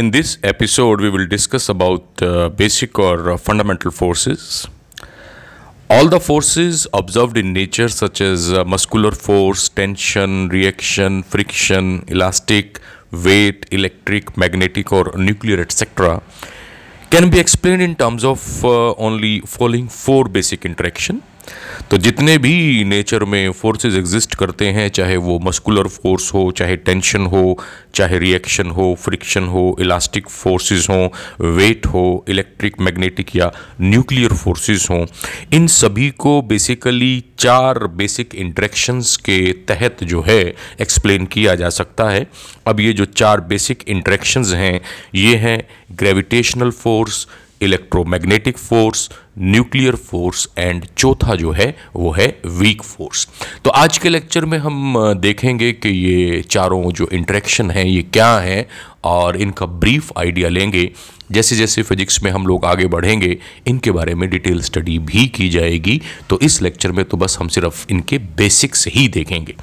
In this episode, we will discuss about uh, basic or uh, fundamental forces. All the forces observed in nature, such as uh, muscular force, tension, reaction, friction, elastic, weight, electric, magnetic, or nuclear, etc., can be explained in terms of uh, only following four basic interaction तो जितने भी nature में forces exist करते हैं, चाहे वो muscular force हो, चाहे टेंशन हो, चाहे रिएक्शन हो फ्रिक्शन हो इलास्टिक फोर्सेस हो वेट हो इलेक्ट्रिक मैग्नेटिक या न्यूक्लियर फोर्सेस हो, इन सभी को बेसिकली चार बेसिक इंट्रैक्शंस के तहत जो है एक्सप्लेन किया जा सकता है। अब ये जो चार बेसिक इंट्रैक्शंस हैं, ये हैं gravitational force electromagnetic force nuclear force and चौथा जो है, वो है वीक फोर्स। तो आज के लेक्चर में हम देखेंगे कि ये चारों जो इंट्रैक्शन हैं, ये क्या हैं और इनका ब्रीफ आइडिया लेंगे। जैसे जैसे फिजिक्स में हम लोग आगे बढ़ेंगे, इनके बारे में डिटेल स्टडी भी की जाएगी। तो इस लेक्चर में तो बस हम सिर्फ़ इनके बेसिक्स ही देखेंगे।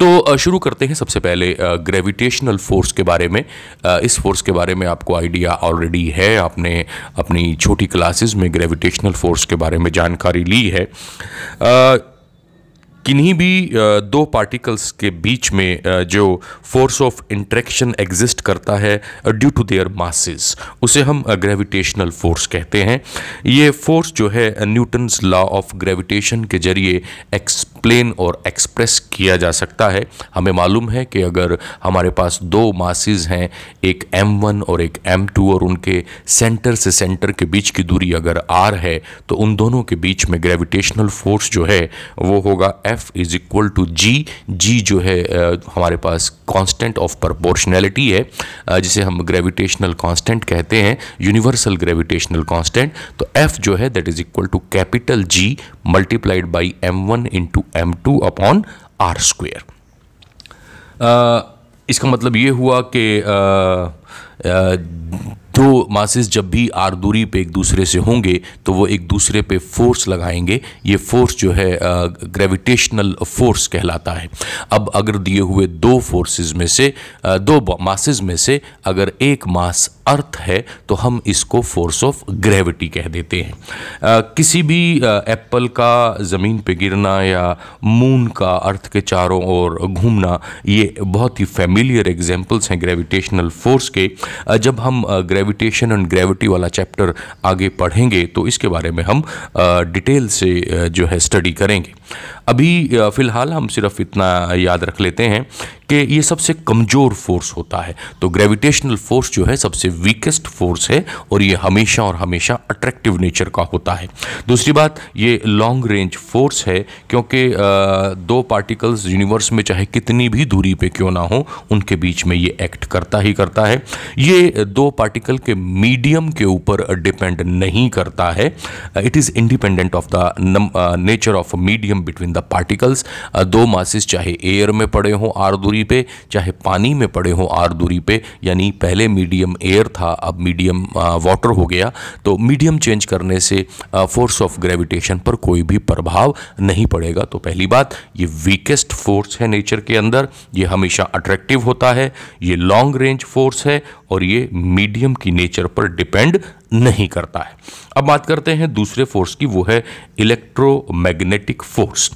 तो शुरू करते हैं सबसे पहले ग्रेविटेशनल फोर्स के बारे में। इस फोर्स के बारे में आपको आइडिया ऑलरेडी है। आपने अपनी छोटी क्लासेस में ग्रेविटेशनल फोर्स के बारे में जानकारी ली है। किन्हीं भी दो पार्टिकल्स के बीच में जो फोर्स ऑफ़ इंट्रैक्शन एग्जिस्ट करता है ड्यू टू देयर मासेस, उसे हम ग्रेविटेशनल फोर्स कहते हैं। ये फोर्स जो है, न्यूटन्स लॉ ऑफ़ ग्रेविटेशन के ज़रिए एक्सप्लेन और एक्सप्रेस किया जा सकता है। हमें मालूम है कि अगर हमारे पास दो मासेस हैं, एक m1 और एक m2 और उनके सेंटर से सेंटर के बीच की दूरी अगर r है तो उन दोनों के बीच में ग्रेविटेशनल फोर्स जो है, वो होगा F is equal to G G जो है हमारे पास कांस्टेंट ऑफ़ प्रोपोर्शनैलिटी है जिसे हम ग्रेविटेशनल कांस्टेंट कहते हैं यूनिवर्सल ग्रेविटेशनल कांस्टेंट तो एफ़ जो है that is equal to capital G multiplied by M one into M two upon R square इसका मतलब ये हुआ कि दो मासेस जब भी आर दूरी पे एक दूसरे से होंगे तो वो एक दूसरे पे फोर्स लगाएँगे। ये फोर्स जो है ग्रेविटेशनल फोर्स कहलाता है। अब अगर दिए हुए दो फोर्सेस में से दो मासेस में से अगर एक मास अर्थ है तो हम इसको फोर्स ऑफ़ ग्रेविटी कह देते हैं। किसी भी एप्पल का ज़मीन पे गिरना या मून का अर्थ के चारों ओर घूमना, ये बहुत ही फेमिलियर एग्जांपल्स हैं ग्रेविटेशनल फोर्स के। जब हम ग्रेविटेशन एंड ग्रेविटी वाला चैप्टर आगे पढ़ेंगे तो इसके बारे में हम डिटेल से जो है स्टडी करेंगे। अभी फ़िलहाल हम सिर्फ़ इतना याद रख लेते हैं कि ये सबसे कमज़ोर फोर्स होता है। तो ग्रेविटेशनल फोर्स जो है सबसे वीकेस्ट फोर्स है और ये हमेशा और हमेशा अट्रैक्टिव नेचर का होता है। दूसरी बात, ये लॉन्ग रेंज फोर्स है क्योंकि दो पार्टिकल्स यूनिवर्स में चाहे कितनी भी दूरी पे क्यों ना हो, उनके बीच में ये एक्ट करता ही करता है। ये दो पार्टिकल के मीडियम के ऊपर डिपेंड नहीं करता है। It is independent of the nature of medium between the particles दो मासिस चाहे एयर में पड़े हों आर दूरी पे, चाहे पानी में पड़े हों आर दूरी पे, यानी पहले मीडियम एयर था, अब मीडियम वाटर हो गया। तो मीडियम चेंज करने से फोर्स ऑफ़ ग्रेविटेशन पर कोई भी प्रभाव नहीं पड़ेगा। तो पहली बात, ये वीकेस्ट फोर्स है नेचर के अंदर। ये हमेशा अट्रैक्टिव होता है। ये लॉन्ग रेंज फोर्स है और ये मीडियम की नेचर पर डिपेंड नहीं करता है। अब बात करते हैं दूसरे फोर्स की, वो है electromagnetic force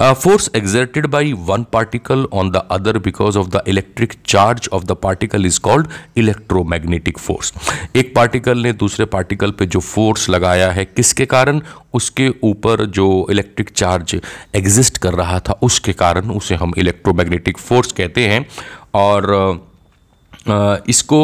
force exerted by one particle on the other because of the electric charge of the particle is called electromagnetic force एक पार्टिकल ने दूसरे पार्टिकल पे जो फोर्स लगाया है, किसके कारण? उसके ऊपर जो इलेक्ट्रिक चार्ज एग्जिस्ट कर रहा था, उसके कारण उसे हम इलेक्ट्रोमैग्नेटिक फोर्स कहते हैं। और इसको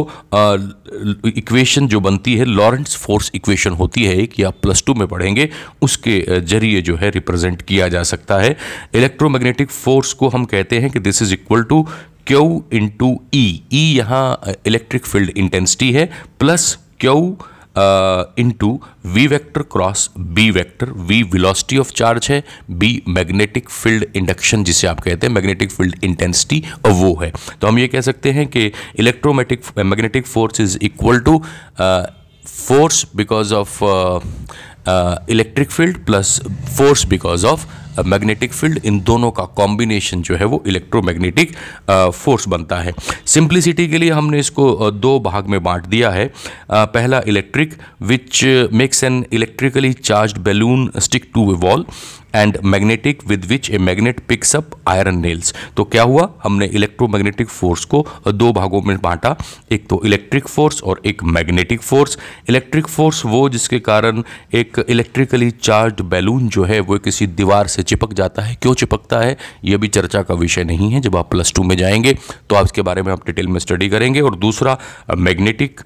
इक्वेशन जो बनती है, लॉरेंट्स फोर्स इक्वेशन होती है एक आप प्लस टू में पढ़ेंगे, उसके ज़रिए जो है रिप्रेजेंट किया जा सकता है। इलेक्ट्रोमैग्नेटिक फोर्स को हम कहते हैं कि this is equal to q into E E यहाँ इलेक्ट्रिक फ़ील्ड इंटेंसिटी है plus q into v vector cross B vector v velocity of charge है बी मैग्नेटिक फ़ील्ड इंडक्शन जिसे आप कहते हैं मैग्नेटिक फ़ील्ड इंटेंसिटी वो है। तो हम ये कह सकते हैं कि electromagnetic magnetic force is equal to force because of electric field plus force because of magnetic field इन दोनों का कॉम्बिनेशन जो है वो इलेक्ट्रोमैग्नेटिक फोर्स बनता है। सिंप्लिसिटी के लिए हमने इसको दो भाग में बांट दिया है। पहला electric which makes an electrically charge balloon stick to a wall and magnetic with which a magnet picks up iron nails तो क्या हुआ? हमने इलेक्ट्रोमैग्नेटिक फोर्स को दो भागों में बांटा। एक तो इलेक्ट्रिक फोर्स और एक मैग्नेटिक फोर्स इलेक्ट्रिक फोर्स वो जिसके कारण एक इलेक्ट्रिकली चार्ज बैलून जो है, वो किसी दीवार से चिपक जाता है। क्यों चिपकता है? ये भी चर्चा का विषय नहीं है। जब आप प्लस टू में जाएँगे तो आप इसके बारे में आप डिटेल में स्टडी करेंगे। और दूसरा मैग्नेटिक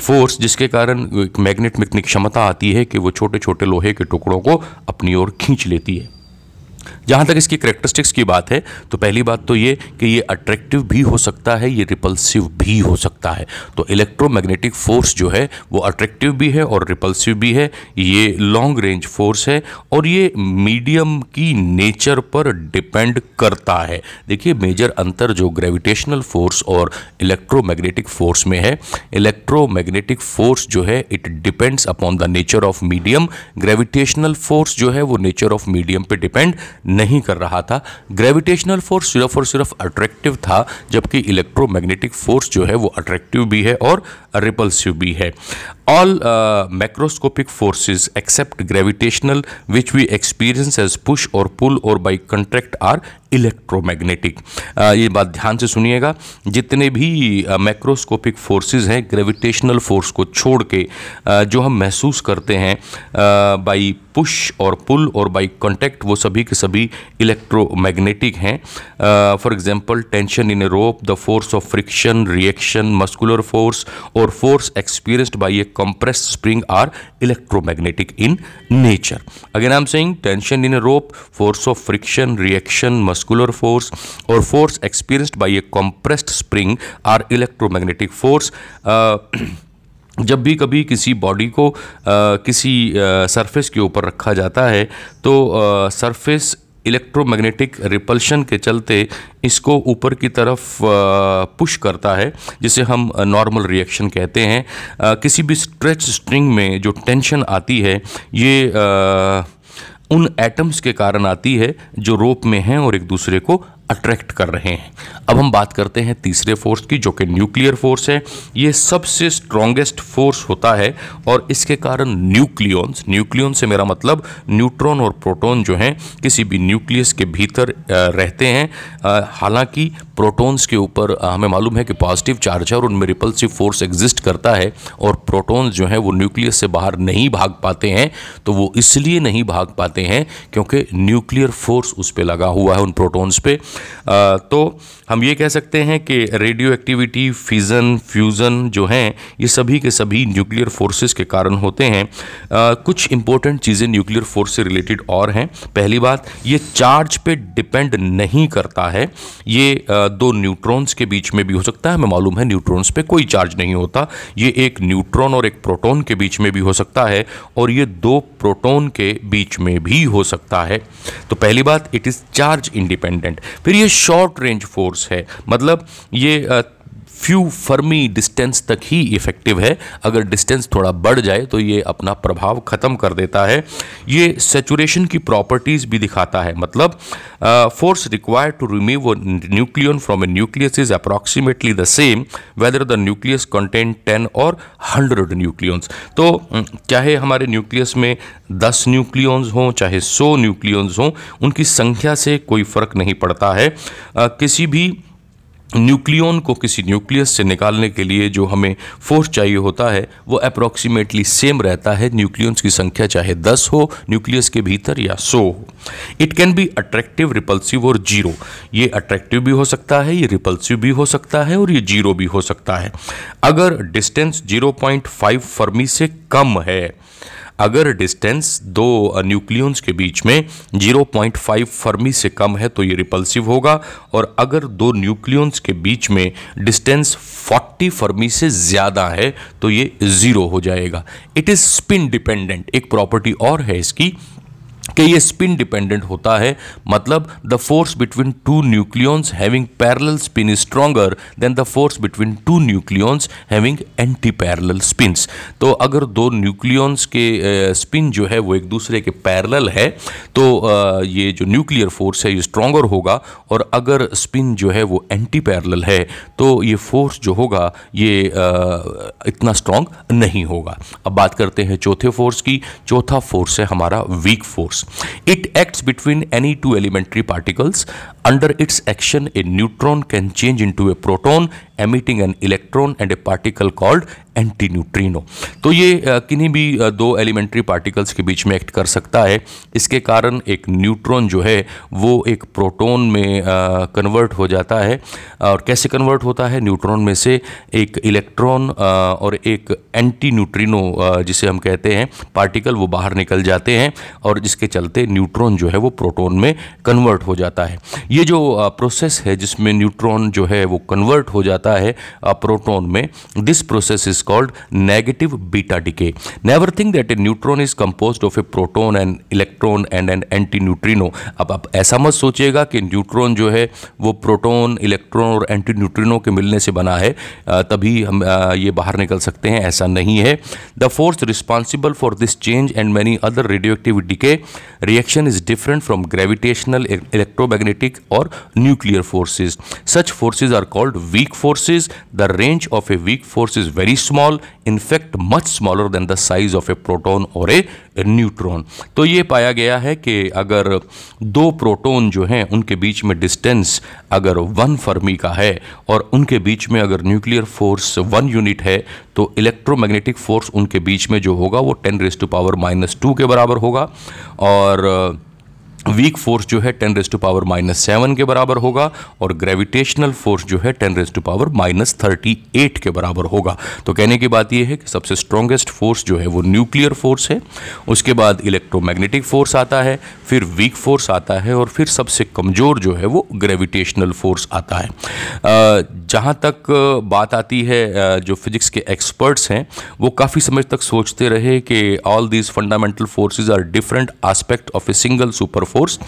फोर्स जिसके कारण मैग्नेट में इतनी क्षमता आती है कि वो छोटे छोटे लोहे के टुकड़ों को अपनी ओर खींच लेती है जहाँ तक इसकी करेक्टरिस्टिक्स की बात है तो पहली बात तो ये कि ये अट्रैक्टिव भी हो सकता है, ये रिपल्सिव भी हो सकता है। तो इलेक्ट्रोमैग्नेटिक फोर्स जो है, वो अट्रैक्टिव भी है और रिपल्सिव भी है। ये लॉन्ग रेंज फोर्स है और ये मीडियम की नेचर पर डिपेंड करता है। देखिए मेजर अंतर जो ग्रेविटेशनल फोर्स और इलेक्ट्रोमैग्नेटिक फोर्स में है इलेक्ट्रोमैग्नेटिक फोर्स जो है it depends upon the nature of medium gravitational force जो है, वो नेचर ऑफ़ मीडियम पे डिपेंड नहीं कर रहा था। ग्रेविटेशनल फोर्स सिर्फ़ और सिर्फ़ अट्रैक्टिव था जबकि इलेक्ट्रोमैग्नेटिक फोर्स जो है वो अट्रैक्टिव भी है और रिपल्सिव भी है। All macroscopic forces except gravitational which we experience as push और पुल और बाई कंट्रैक्ट आर इलेक्ट्रोमैग्नेटिक ये बात ध्यान से सुनिएगा। जितने भी मैक्रोस्कोपिक फोर्सेस हैं ग्रेविटेशनल फोर्स को छोड़ के uh, जो हम महसूस करते हैं बाई पुश और पुल और बाई कॉन्टैक्ट वो सभी के सभी इलेक्ट्रोमैग्नेटिक हैं। For example tension in a rope the force of friction reaction muscular force और force experienced by a compress spring are electromagnetic in nature again I am saying tension in a rope force of friction reaction muscular force और force experienced by a compressed spring are electromagnetic force जब भी कभी किसी body को आ, किसी surface के ऊपर रखा जाता है तो सरफेस इलेक्ट्रोमैग्नेटिक रिपल्शन के चलते इसको ऊपर की तरफ़ पुश करता है जिसे हम नॉर्मल रिएक्शन कहते हैं। किसी भी स्ट्रेच स्ट्रिंग में जो टेंशन आती है ये उन एटम्स के कारण आती है जो रोप में हैं और एक दूसरे को अट्रैक्ट कर रहे हैं। अब हम बात करते हैं तीसरे फोर्स की, जो कि न्यूक्लियर फोर्स है। ये सबसे स्ट्रॉन्गेस्ट फोर्स होता है और इसके कारण न्यूक्लियंस न्यूक्लियन से मेरा मतलब न्यूट्रॉन और प्रोटॉन जो हैं, किसी भी न्यूक्लियस के भीतर रहते हैं। हालाँकि प्रोटॉन्स के ऊपर हमें मालूम है कि पॉजिटिव चार्ज है और उनमें रिपल्सिव फोर्स एग्जिस्ट करता है और प्रोटॉन्स जो हैं वो न्यूक्लियस से बाहर नहीं भाग पाते हैं तो वो इसलिए नहीं भाग पाते हैं क्योंकि न्यूक्लियर फोर्स उस पर लगा हुआ है उन प्रोटॉन्स पे। तो हम ये कह सकते हैं कि रेडियो एक्टिविटी फिज़न फ्यूज़न जो हैं, ये सभी के सभी न्यूक्लियर फोर्सेस के कारण होते हैं। कुछ इंपॉर्टेंट चीज़ें न्यूक्लियर फोर्स से रिलेटेड और हैं। पहली बात, ये चार्ज पे डिपेंड नहीं करता है। ये दो न्यूट्रॉन्स के बीच में भी हो सकता है, हमें मालूम है न्यूट्रॉन्स पे कोई चार्ज नहीं होता। ये एक न्यूट्रॉन और एक प्रोटॉन के बीच में भी हो सकता है और ये दो प्रोटॉन के बीच में भी हो सकता है। तो पहली बात इट इज़ चार्ज इंडिपेंडेंट फिर ये शॉर्ट रेंज फोर्स है। मतलब ये फ्यू फर्मी डिस्टेंस तक ही इफ़ेक्टिव है। अगर डिस्टेंस थोड़ा बढ़ जाए तो ये अपना प्रभाव ख़त्म कर देता है। ये सेचुरेशन की प्रॉपर्टीज़ भी दिखाता है। मतलब force required to remove nucleon from a nucleus is approximately the same whether the nucleus contain ten और हंड्रेड न्यूक्लियंस तो चाहे हमारे न्यूक्लियस में दस न्यूक्लियंस हों, चाहे सौ न्यूक्लियंस हों, उनकी संख्या से कोई फ़र्क नहीं पड़ता है। किसी भी न्यूक्लियन को किसी न्यूक्लियस से निकालने के लिए जो हमें फोर्स चाहिए होता है, वो अप्रॉक्सीमेटली सेम रहता है। न्यूक्लियंस की संख्या चाहे 10 हो, न्यूक्लियस के भीतर या 100 हो। It can be attractive repulsive और ज़ीरो ये अट्रैक्टिव भी हो सकता है, ये रिपल्सिव भी हो सकता है और ये ज़ीरो भी हो सकता है। अगर डिस्टेंस 0.5 फर्मी से कम है अगर डिस्टेंस दो न्यूक्लियंस के बीच में 0.5 फर्मी से कम है तो ये रिपल्सिव होगा। और अगर दो न्यूक्लियंस के बीच में डिस्टेंस 40 फर्मी से ज़्यादा है तो ये ज़ीरो हो जाएगा। इट इज़ स्पिन डिपेंडेंट एक प्रॉपर्टी और है इसकी। कि ये स्पिन डिपेंडेंट होता है मतलब the force between two nucleons having parallel spin is stronger than the force between two nucleons having anti parallel spins तो अगर दो न्यूक्लियंस के स्पिन जो है वो एक दूसरे के पैरेलल है तो ये जो न्यूक्लियर फोर्स है ये स्ट्रॉन्गर होगा और अगर स्पिन जो है वो एंटी पैरेलल है तो ये फोर्स जो होगा ये इतना स्ट्रॉन्ग नहीं होगा। अब बात करते हैं चौथे फोर्स की। चौथा फोर्स है हमारा weak force It acts between any two elementary particles. Under its action, a neutron can change into a proton, emitting an electron and a particle called anti neutrino तो ये किन्हीं भी दो एलिमेंट्री पार्टिकल्स के बीच में एक्ट कर सकता है। इसके कारण एक न्यूट्रॉन जो है वो एक प्रोटॉन में कन्वर्ट हो जाता है। और कैसे कन्वर्ट होता है? न्यूट्रॉन में से एक इलेक्ट्रॉन और एक एंटी न्यूट्रिनो जिसे हम कहते हैं पार्टिकल वो बाहर निकल जाते हैं और जिसके चलते न्यूट्रॉन जो है वो प्रोटॉन में कन्वर्ट हो जाता है। ये जो प्रोसेस है जिसमें न्यूट्रॉन जो है वो कन्वर्ट हो जाता है प्रोटॉन में this process is called negative beta decay Never think that a neutron is composed of a proton and electron and an anti-neutrino. अब आप ऐसा मत सोचिएगा कि न्यूट्रॉन जो है वो प्रोटॉन इलेक्ट्रॉन और एंटी न्यूट्रिनो के मिलने से बना है तभी हम ये बाहर निकल सकते हैं, ऐसा नहीं है the force responsible for this change and many other radio decay reaction is different from gravitational electromagnetic और nuclear forces such forces are called weak forces the range of a weak force is very small small, in fact, much smaller than the size of a proton or a neutron तो ये पाया गया है कि अगर दो proton जो हैं, उनके बीच में डिस्टेंस अगर वन फर्मी का है, और उनके बीच में अगर न्यूक्लियर फोर्स वन यूनिट है तो इलेक्ट्रोमैग्नेटिक फोर्स उनके बीच में जो होगा, वो ten raise to power minus two के बराबर होगा। और वीक फोर्स जो है ten raise to power minus seven के बराबर होगा और ग्रेविटेशनल फोर्स जो है ten raise to power minus thirty eight के बराबर होगा। तो कहने की बात यह है कि सबसे स्ट्रॉन्गेस्ट फोर्स जो है वो न्यूक्लियर फोर्स है, उसके बाद इलेक्ट्रोमैग्नेटिक फोर्स आता है, फिर वीक फोर्स आता है और फिर सबसे कमज़ोर जो है वो ग्रेविटेशनल फोर्स आता है। जहाँ तक बात आती है जो फिजिक्स के एक्सपर्ट्स हैं, वो काफ़ी समय तक सोचते रहे कि all these fundamental forces are different aspect of a single super force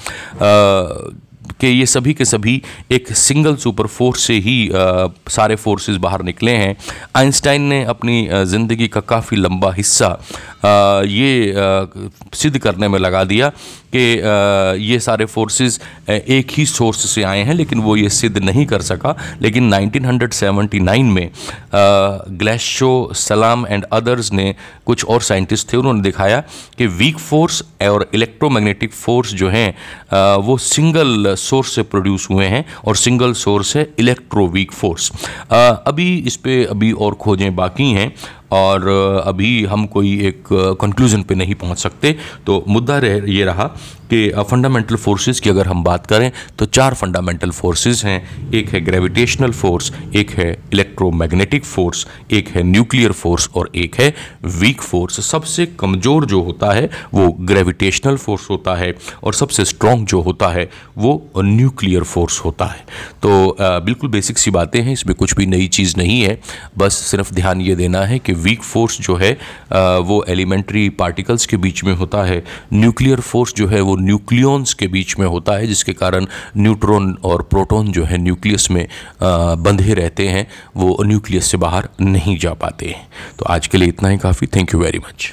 कि ये सभी के सभी एक सिंगल सुपर फोर्स से ही आ, सारे फोर्सेस बाहर निकले हैं। आइंस्टाइन ने अपनी ज़िंदगी का काफ़ी लंबा हिस्सा आ, ये आ, सिद्ध करने में लगा दिया कि ये सारे फोर्सेस एक ही सोर्स से आए हैं लेकिन वो ये सिद्ध नहीं कर सका। लेकिन 1979 में ग्लेशो सलाम एंड अदर्स ने कुछ और साइंटिस्ट थे उन्होंने दिखाया कि वीक फोर्स और इलेक्ट्रोमैग्नेटिक फोर्स जो हैं वो सिंगल सोर्स से प्रोड्यूस हुए हैं और सिंगल सोर्स है इलेक्ट्रोवीक फोर्स अभी इस पर अभी और खोजें बाकी हैं। और अभी हम कोई एक कंक्लूजन पे नहीं पहुँच सकते। तो मुद्दा रह, ये रहा कि फंडामेंटल फोर्सेस की अगर हम बात करें तो चार फंडामेंटल फोर्सेस हैं। एक है ग्रेविटेशनल फोर्स एक है इलेक्ट्रोमैग्नेटिक फोर्स एक है न्यूक्लियर फोर्स और एक है वीक फोर्स सबसे कमज़ोर जो होता है, वो ग्रेविटेशनल फोर्स होता है और सबसे स्ट्रॉन्ग जो होता है, वो न्यूक्लियर फोर्स होता है। तो बिल्कुल बेसिक सी बातें हैं, इसमें कुछ भी नई चीज़ नहीं है। बस सिर्फ़ ध्यान ये देना है कि वीक फोर्स जो है वो एलिमेंट्री पार्टिकल्स के बीच में होता है न्यूक्लियर फोर्स जो है वो न्यूक्लियंस के बीच में होता है, जिसके कारण न्यूट्रॉन और प्रोटॉन जो है न्यूक्लियस में बंधे रहते हैं, वो न्यूक्लियस से बाहर नहीं जा पाते तो आज के लिए इतना ही काफ़ी। Thank you very much